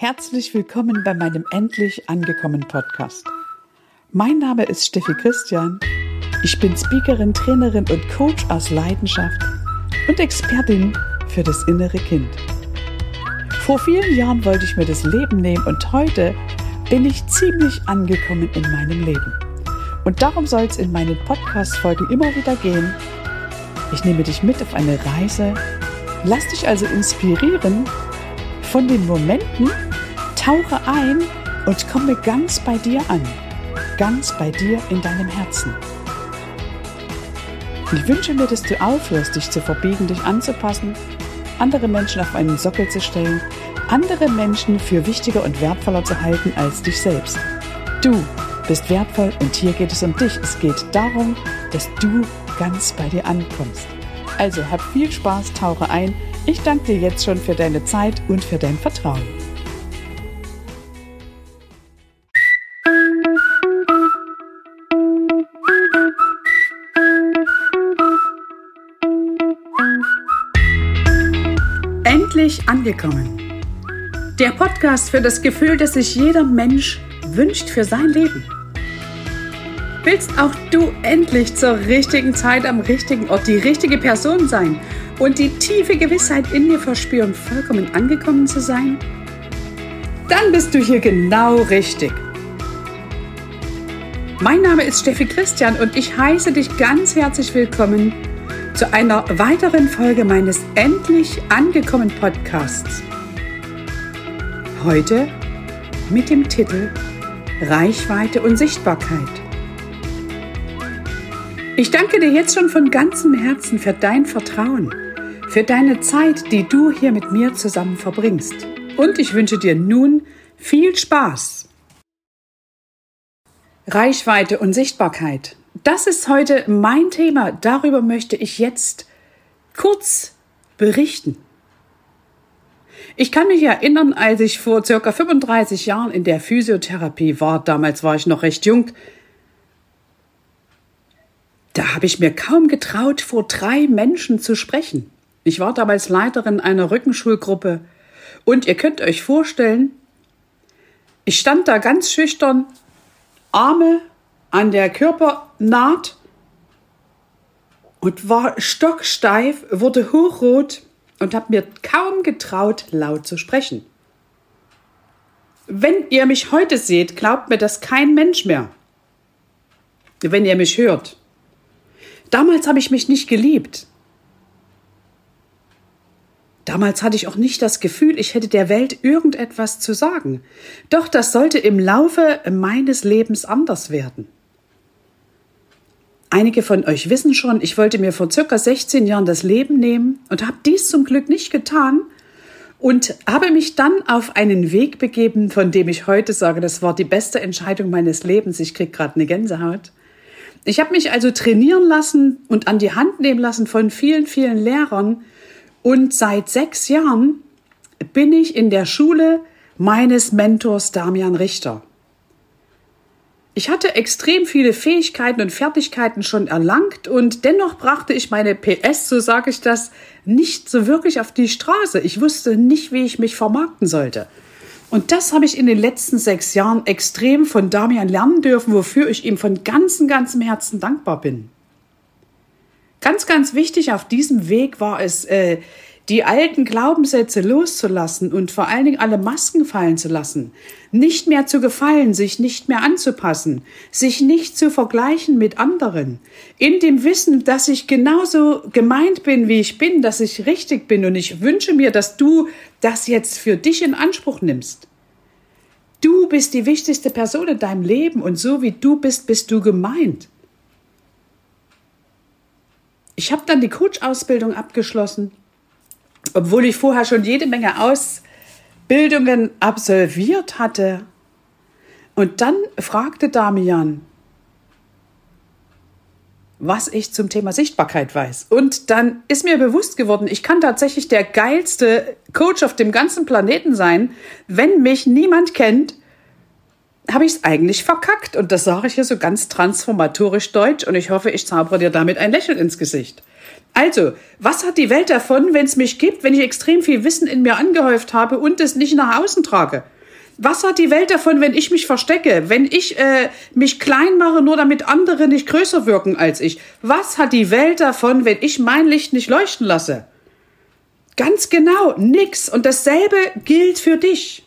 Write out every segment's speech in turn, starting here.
Herzlich willkommen bei meinem endlich angekommen Podcast. Mein Name ist Steffi Christian. Ich bin Speakerin, Trainerin und Coach aus Leidenschaft und Expertin für das innere Kind. Vor vielen Jahren wollte ich mir das Leben nehmen und heute bin ich ziemlich angekommen in meinem Leben. Und darum soll es in meinen Podcast-Folgen immer wieder gehen. Ich nehme dich mit auf eine Reise, lass dich also inspirieren von den Momenten, tauche ein und komme ganz bei dir an, ganz bei dir in deinem Herzen. Ich wünsche mir, dass du aufhörst, dich zu verbiegen, dich anzupassen, andere Menschen auf einen Sockel zu stellen, andere Menschen für wichtiger und wertvoller zu halten als dich selbst. Du bist wertvoll und hier geht es um dich. Es geht darum, dass du ganz bei dir ankommst. Also hab viel Spaß, tauche ein. Ich danke dir jetzt schon für deine Zeit und für dein Vertrauen. Endlich angekommen. Der Podcast für das Gefühl, das sich jeder Mensch wünscht für sein Leben. Willst auch du endlich zur richtigen Zeit am richtigen Ort die richtige Person sein und die tiefe Gewissheit in dir verspüren, vollkommen angekommen zu sein? Dann bist du hier genau richtig. Mein Name ist Steffi Christian und ich heiße dich ganz herzlich willkommen zu einer weiteren Folge meines Endlich angekommen Podcasts. Heute mit dem Titel Reichweite und Sichtbarkeit. Ich danke dir jetzt schon von ganzem Herzen für dein Vertrauen, für deine Zeit, die du hier mit mir zusammen verbringst. Und ich wünsche dir nun viel Spaß. Reichweite und Sichtbarkeit. Das ist heute mein Thema. Darüber möchte ich jetzt kurz berichten. Ich kann mich erinnern, als ich vor circa 35 Jahren in der Physiotherapie war, damals war ich noch recht jung, da habe ich mir kaum getraut, vor drei Menschen zu sprechen. Ich war damals Leiterin einer Rückenschulgruppe und ihr könnt euch vorstellen, ich stand da ganz schüchtern, Arme an der Körpernaht und war stocksteif, wurde hochrot und habe mir kaum getraut, laut zu sprechen. Wenn ihr mich heute seht, glaubt mir das kein Mensch mehr. Wenn ihr mich hört. Damals habe ich mich nicht geliebt. Damals hatte ich auch nicht das Gefühl, ich hätte der Welt irgendetwas zu sagen. Doch das sollte im Laufe meines Lebens anders werden. Einige von euch wissen schon, ich wollte mir vor circa 16 Jahren das Leben nehmen und habe dies zum Glück nicht getan und habe mich dann auf einen Weg begeben, von dem ich heute sage, das war die beste Entscheidung meines Lebens. Ich krieg gerade eine Gänsehaut. Ich habe mich also trainieren lassen und an die Hand nehmen lassen von vielen, vielen Lehrern und seit sechs Jahren bin ich in der Schule meines Mentors Damian Richter. Ich hatte extrem viele Fähigkeiten und Fertigkeiten schon erlangt und dennoch brachte ich meine PS, so sage ich das, nicht so wirklich auf die Straße. Ich wusste nicht, wie ich mich vermarkten sollte. Und das habe ich in den letzten sechs Jahren extrem von Damian lernen dürfen, wofür ich ihm von ganzem, ganzem Herzen dankbar bin. Ganz, ganz wichtig auf diesem Weg war es, äh, die alten Glaubenssätze loszulassen und vor allen Dingen alle Masken fallen zu lassen, nicht mehr zu gefallen, sich nicht mehr anzupassen, sich nicht zu vergleichen mit anderen, in dem Wissen, dass ich genauso gemeint bin, wie ich bin, dass ich richtig bin und ich wünsche mir, dass du das jetzt für dich in Anspruch nimmst. Du bist die wichtigste Person in deinem Leben und so wie du bist, bist du gemeint. Ich habe dann die Coach-Ausbildung abgeschlossen obwohl ich vorher schon jede Menge Ausbildungen absolviert hatte. Und dann fragte Damian, was ich zum Thema Sichtbarkeit weiß. Und dann ist mir bewusst geworden, ich kann tatsächlich der geilste Coach auf dem ganzen Planeten sein. Wenn mich niemand kennt, habe ich es eigentlich verkackt. Und das sage ich hier so ganz transformatorisch deutsch. Und ich hoffe, ich zaubere dir damit ein Lächeln ins Gesicht. Also, was hat die Welt davon, wenn es mich gibt, wenn ich extrem viel Wissen in mir angehäuft habe und es nicht nach außen trage? Was hat die Welt davon, wenn ich mich verstecke, wenn ich äh, mich klein mache, nur damit andere nicht größer wirken als ich? Was hat die Welt davon, wenn ich mein Licht nicht leuchten lasse? Ganz genau, nix. Und dasselbe gilt für dich.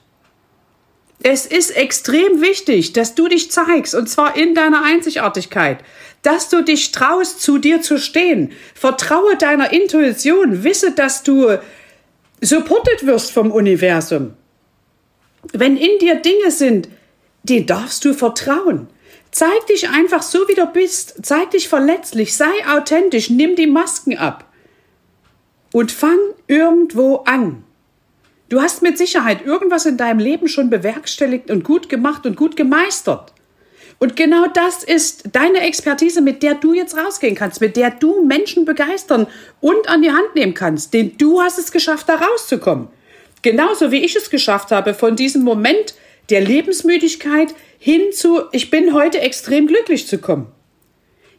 Es ist extrem wichtig, dass du dich zeigst, und zwar in deiner Einzigartigkeit, dass du dich traust, zu dir zu stehen. Vertraue deiner Intuition, wisse, dass du supported wirst vom Universum. Wenn in dir Dinge sind, die darfst du vertrauen. Zeig dich einfach so, wie du bist. Zeig dich verletzlich, sei authentisch, nimm die Masken ab. Und fang irgendwo an. Du hast mit Sicherheit irgendwas in deinem Leben schon bewerkstelligt und gut gemacht und gut gemeistert. Und genau das ist deine Expertise, mit der du jetzt rausgehen kannst, mit der du Menschen begeistern und an die Hand nehmen kannst. Denn du hast es geschafft, da rauszukommen. Genauso wie ich es geschafft habe, von diesem Moment der Lebensmüdigkeit hin zu, ich bin heute extrem glücklich zu kommen.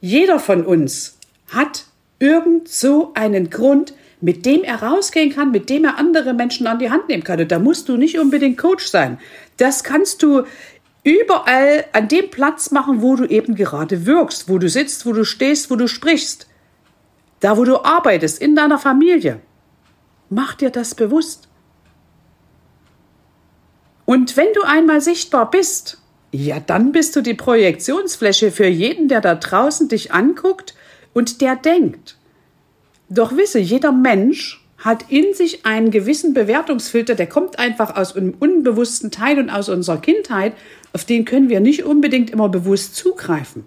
Jeder von uns hat irgend so einen Grund, mit dem er rausgehen kann, mit dem er andere Menschen an die Hand nehmen kann. Und da musst du nicht unbedingt Coach sein. Das kannst du überall an dem Platz machen, wo du eben gerade wirkst, wo du sitzt, wo du stehst, wo du sprichst. Da, wo du arbeitest, in deiner Familie. Mach dir das bewusst. Und wenn du einmal sichtbar bist, ja, dann bist du die Projektionsfläche für jeden, der da draußen dich anguckt und der denkt, doch wisse, jeder Mensch hat in sich einen gewissen Bewertungsfilter, der kommt einfach aus einem unbewussten Teil und aus unserer Kindheit, auf den können wir nicht unbedingt immer bewusst zugreifen.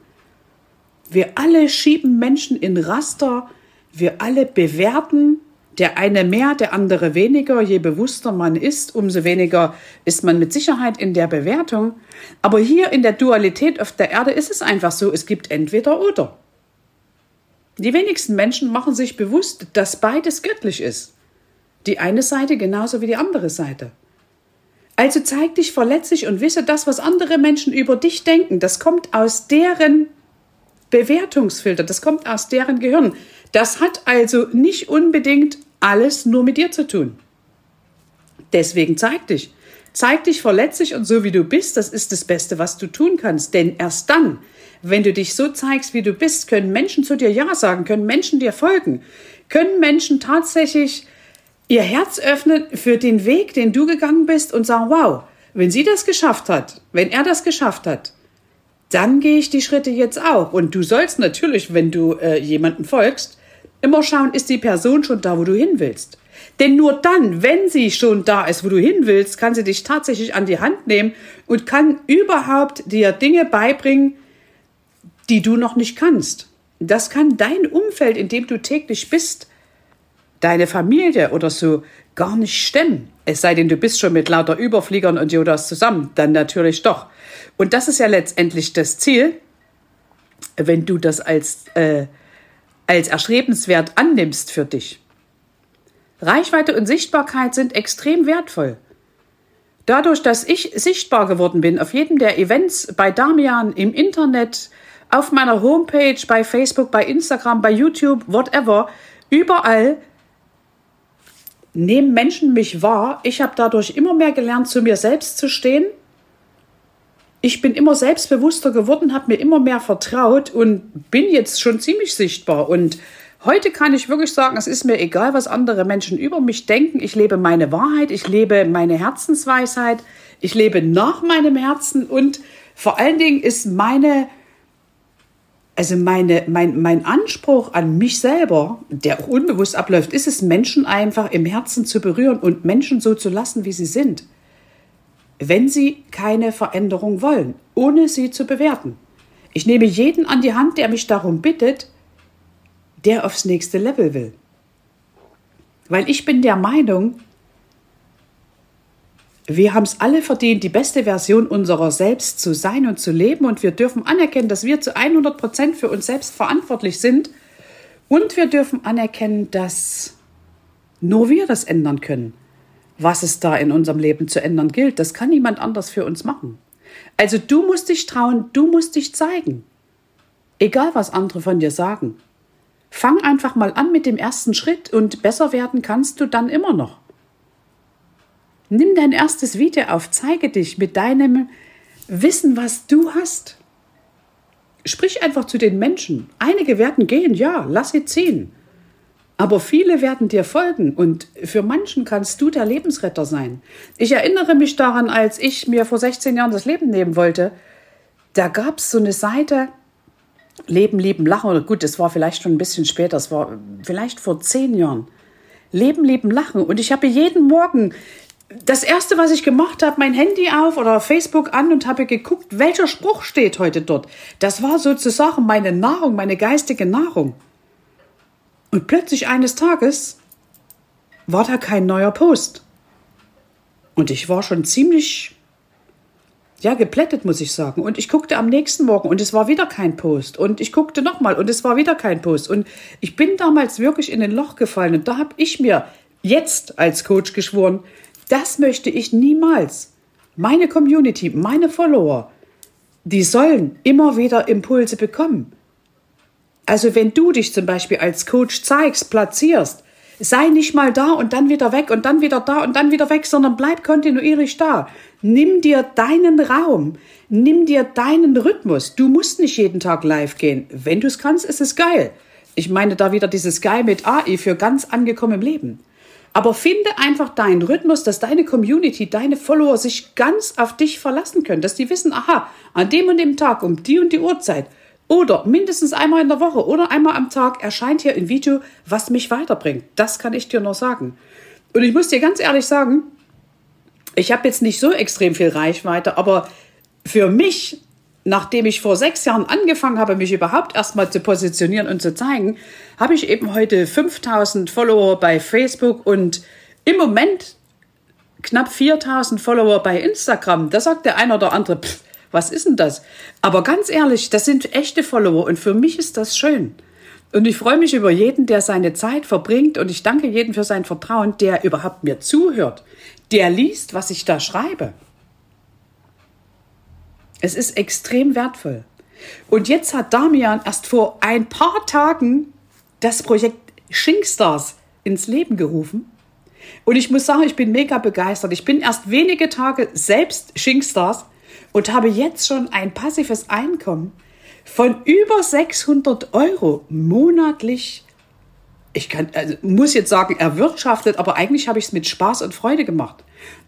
Wir alle schieben Menschen in Raster, wir alle bewerten, der eine mehr, der andere weniger. Je bewusster man ist, umso weniger ist man mit Sicherheit in der Bewertung. Aber hier in der Dualität auf der Erde ist es einfach so, es gibt entweder oder. Die wenigsten Menschen machen sich bewusst, dass beides göttlich ist. Die eine Seite genauso wie die andere Seite. Also zeig dich verletzlich und wisse, das, was andere Menschen über dich denken, das kommt aus deren Bewertungsfilter, das kommt aus deren Gehirn. Das hat also nicht unbedingt alles nur mit dir zu tun. Deswegen zeig dich. Zeig dich verletzlich und so wie du bist, das ist das Beste, was du tun kannst. Denn erst dann, wenn du dich so zeigst, wie du bist, können Menschen zu dir Ja sagen, können Menschen dir folgen, können Menschen tatsächlich ihr Herz öffnen für den Weg, den du gegangen bist und sagen, wow, wenn sie das geschafft hat, wenn er das geschafft hat, dann gehe ich die Schritte jetzt auch. Und du sollst natürlich, wenn du äh, jemanden folgst, immer schauen, ist die Person schon da, wo du hin willst. Denn nur dann, wenn sie schon da ist, wo du hin willst, kann sie dich tatsächlich an die Hand nehmen und kann überhaupt dir Dinge beibringen, die du noch nicht kannst. Das kann dein Umfeld, in dem du täglich bist, deine Familie oder so gar nicht stemmen. Es sei denn, du bist schon mit lauter Überfliegern und Jodas zusammen, dann natürlich doch. Und das ist ja letztendlich das Ziel, wenn du das als, äh, als erstrebenswert annimmst für dich. Reichweite und Sichtbarkeit sind extrem wertvoll. Dadurch, dass ich sichtbar geworden bin auf jedem der Events bei Damian im Internet, auf meiner Homepage, bei Facebook, bei Instagram, bei YouTube, whatever, überall nehmen Menschen mich wahr. Ich habe dadurch immer mehr gelernt, zu mir selbst zu stehen. Ich bin immer selbstbewusster geworden, habe mir immer mehr vertraut und bin jetzt schon ziemlich sichtbar. Und heute kann ich wirklich sagen, es ist mir egal, was andere Menschen über mich denken. Ich lebe meine Wahrheit, ich lebe meine Herzensweisheit, ich lebe nach meinem Herzen und vor allen Dingen ist meine also meine, mein, mein Anspruch an mich selber, der auch unbewusst abläuft, ist es, Menschen einfach im Herzen zu berühren und Menschen so zu lassen, wie sie sind. Wenn sie keine Veränderung wollen, ohne sie zu bewerten. Ich nehme jeden an die Hand, der mich darum bittet, der aufs nächste Level will. Weil ich bin der Meinung, wir haben es alle verdient, die beste Version unserer selbst zu sein und zu leben. Und wir dürfen anerkennen, dass wir zu 100 Prozent für uns selbst verantwortlich sind. Und wir dürfen anerkennen, dass nur wir das ändern können. Was es da in unserem Leben zu ändern gilt, das kann niemand anders für uns machen. Also du musst dich trauen, du musst dich zeigen. Egal, was andere von dir sagen. Fang einfach mal an mit dem ersten Schritt und besser werden kannst du dann immer noch. Nimm dein erstes Video auf, zeige dich mit deinem Wissen, was du hast. Sprich einfach zu den Menschen. Einige werden gehen, ja, lass sie ziehen. Aber viele werden dir folgen und für manchen kannst du der Lebensretter sein. Ich erinnere mich daran, als ich mir vor 16 Jahren das Leben nehmen wollte, da gab es so eine Seite, Leben, Lieben, Lachen. Oder gut, das war vielleicht schon ein bisschen später, das war vielleicht vor zehn Jahren. Leben, Lieben, Lachen. Und ich habe jeden Morgen das erste, was ich gemacht habe, mein Handy auf oder Facebook an und habe geguckt, welcher Spruch steht heute dort. Das war sozusagen meine Nahrung, meine geistige Nahrung. Und plötzlich eines Tages war da kein neuer Post. Und ich war schon ziemlich, ja, geplättet, muss ich sagen. Und ich guckte am nächsten Morgen und es war wieder kein Post. Und ich guckte nochmal und es war wieder kein Post. Und ich bin damals wirklich in ein Loch gefallen. Und da habe ich mir jetzt als Coach geschworen, das möchte ich niemals. Meine Community, meine Follower, die sollen immer wieder Impulse bekommen. Also wenn du dich zum Beispiel als Coach zeigst, platzierst, sei nicht mal da und dann wieder weg und dann wieder da und dann wieder weg, sondern bleib kontinuierlich da. Nimm dir deinen Raum, nimm dir deinen Rhythmus. Du musst nicht jeden Tag live gehen. Wenn du es kannst, ist es geil. Ich meine da wieder dieses Geil mit AI für ganz angekommen im Leben. Aber finde einfach deinen Rhythmus, dass deine Community, deine Follower sich ganz auf dich verlassen können, dass die wissen, aha, an dem und dem Tag um die und die Uhrzeit oder mindestens einmal in der Woche oder einmal am Tag erscheint hier ein Video, was mich weiterbringt. Das kann ich dir noch sagen. Und ich muss dir ganz ehrlich sagen, ich habe jetzt nicht so extrem viel Reichweite, aber für mich nachdem ich vor sechs Jahren angefangen habe, mich überhaupt erstmal zu positionieren und zu zeigen, habe ich eben heute 5000 Follower bei Facebook und im Moment knapp 4000 Follower bei Instagram. Da sagt der ein oder andere, pff, was ist denn das? Aber ganz ehrlich, das sind echte Follower und für mich ist das schön. Und ich freue mich über jeden, der seine Zeit verbringt und ich danke jedem für sein Vertrauen, der überhaupt mir zuhört, der liest, was ich da schreibe. Es ist extrem wertvoll. Und jetzt hat Damian erst vor ein paar Tagen das Projekt Shinkstars ins Leben gerufen. Und ich muss sagen, ich bin mega begeistert. Ich bin erst wenige Tage selbst Shinkstars und habe jetzt schon ein passives Einkommen von über 600 Euro monatlich. Ich kann, also muss jetzt sagen, erwirtschaftet, aber eigentlich habe ich es mit Spaß und Freude gemacht.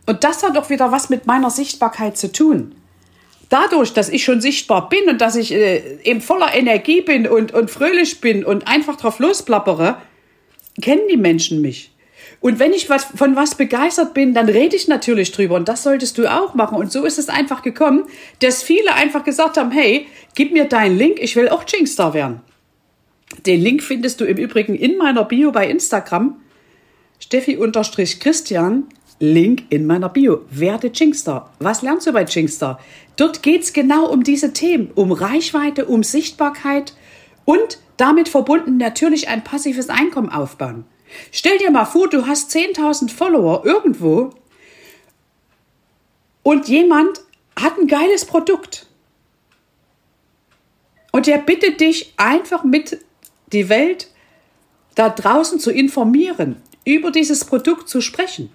Und das hat auch wieder was mit meiner Sichtbarkeit zu tun dadurch, dass ich schon sichtbar bin und dass ich äh, eben voller Energie bin und, und fröhlich bin und einfach drauf losplappere, kennen die Menschen mich. Und wenn ich was, von was begeistert bin, dann rede ich natürlich drüber. Und das solltest du auch machen. Und so ist es einfach gekommen, dass viele einfach gesagt haben, hey, gib mir deinen Link, ich will auch Jinxstar werden. Den Link findest du im Übrigen in meiner Bio bei Instagram. Steffi-Christian Link in meiner Bio. Werde Jinxstar. Was lernst du bei Jinxstar? Dort geht es genau um diese Themen, um Reichweite, um Sichtbarkeit und damit verbunden natürlich ein passives Einkommen aufbauen. Stell dir mal vor, du hast 10.000 Follower irgendwo und jemand hat ein geiles Produkt. Und der bittet dich einfach mit die Welt da draußen zu informieren, über dieses Produkt zu sprechen.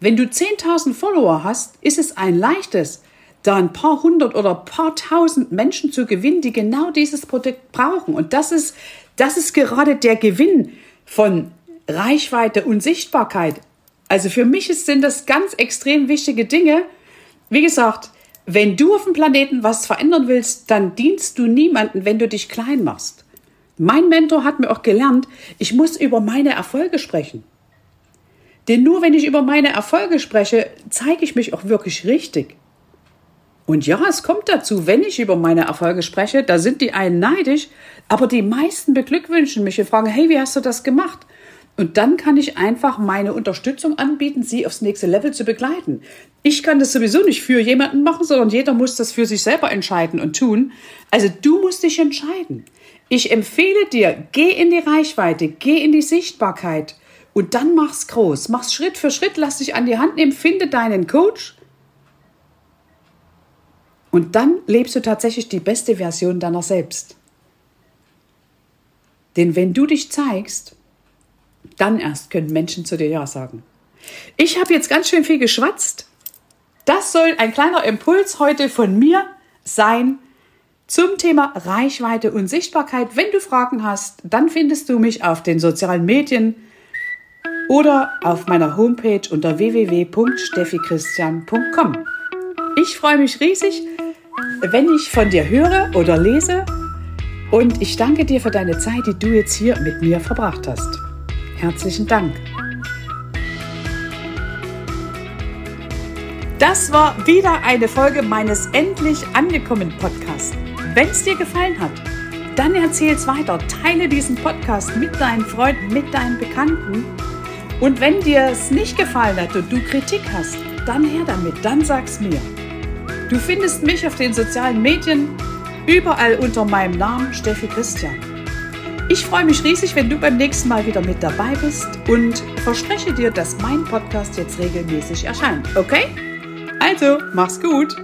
Wenn du 10.000 Follower hast, ist es ein leichtes, da ein paar hundert oder ein paar tausend Menschen zu gewinnen, die genau dieses Produkt brauchen. Und das ist, das ist gerade der Gewinn von Reichweite und Sichtbarkeit. Also für mich sind das ganz extrem wichtige Dinge. Wie gesagt, wenn du auf dem Planeten was verändern willst, dann dienst du niemanden, wenn du dich klein machst. Mein Mentor hat mir auch gelernt, ich muss über meine Erfolge sprechen. Denn nur wenn ich über meine Erfolge spreche, zeige ich mich auch wirklich richtig. Und ja, es kommt dazu, wenn ich über meine Erfolge spreche, da sind die einen neidisch, aber die meisten beglückwünschen mich und fragen, hey, wie hast du das gemacht? Und dann kann ich einfach meine Unterstützung anbieten, sie aufs nächste Level zu begleiten. Ich kann das sowieso nicht für jemanden machen, sondern jeder muss das für sich selber entscheiden und tun. Also du musst dich entscheiden. Ich empfehle dir, geh in die Reichweite, geh in die Sichtbarkeit und dann mach's groß. Mach's Schritt für Schritt, lass dich an die Hand nehmen, finde deinen Coach. Und dann lebst du tatsächlich die beste Version deiner selbst. Denn wenn du dich zeigst, dann erst können Menschen zu dir Ja sagen. Ich habe jetzt ganz schön viel geschwatzt. Das soll ein kleiner Impuls heute von mir sein zum Thema Reichweite und Sichtbarkeit. Wenn du Fragen hast, dann findest du mich auf den sozialen Medien oder auf meiner Homepage unter www.steffichristian.com. Ich freue mich riesig, wenn ich von dir höre oder lese und ich danke dir für deine Zeit, die du jetzt hier mit mir verbracht hast. Herzlichen Dank. Das war wieder eine Folge meines Endlich angekommen Podcasts. Wenn es dir gefallen hat, dann erzähl es weiter. Teile diesen Podcast mit deinen Freunden, mit deinen Bekannten. Und wenn dir es nicht gefallen hat und du Kritik hast, dann her damit, dann sag's mir. Du findest mich auf den sozialen Medien überall unter meinem Namen Steffi Christian. Ich freue mich riesig, wenn du beim nächsten Mal wieder mit dabei bist und verspreche dir, dass mein Podcast jetzt regelmäßig erscheint. Okay? Also, mach's gut!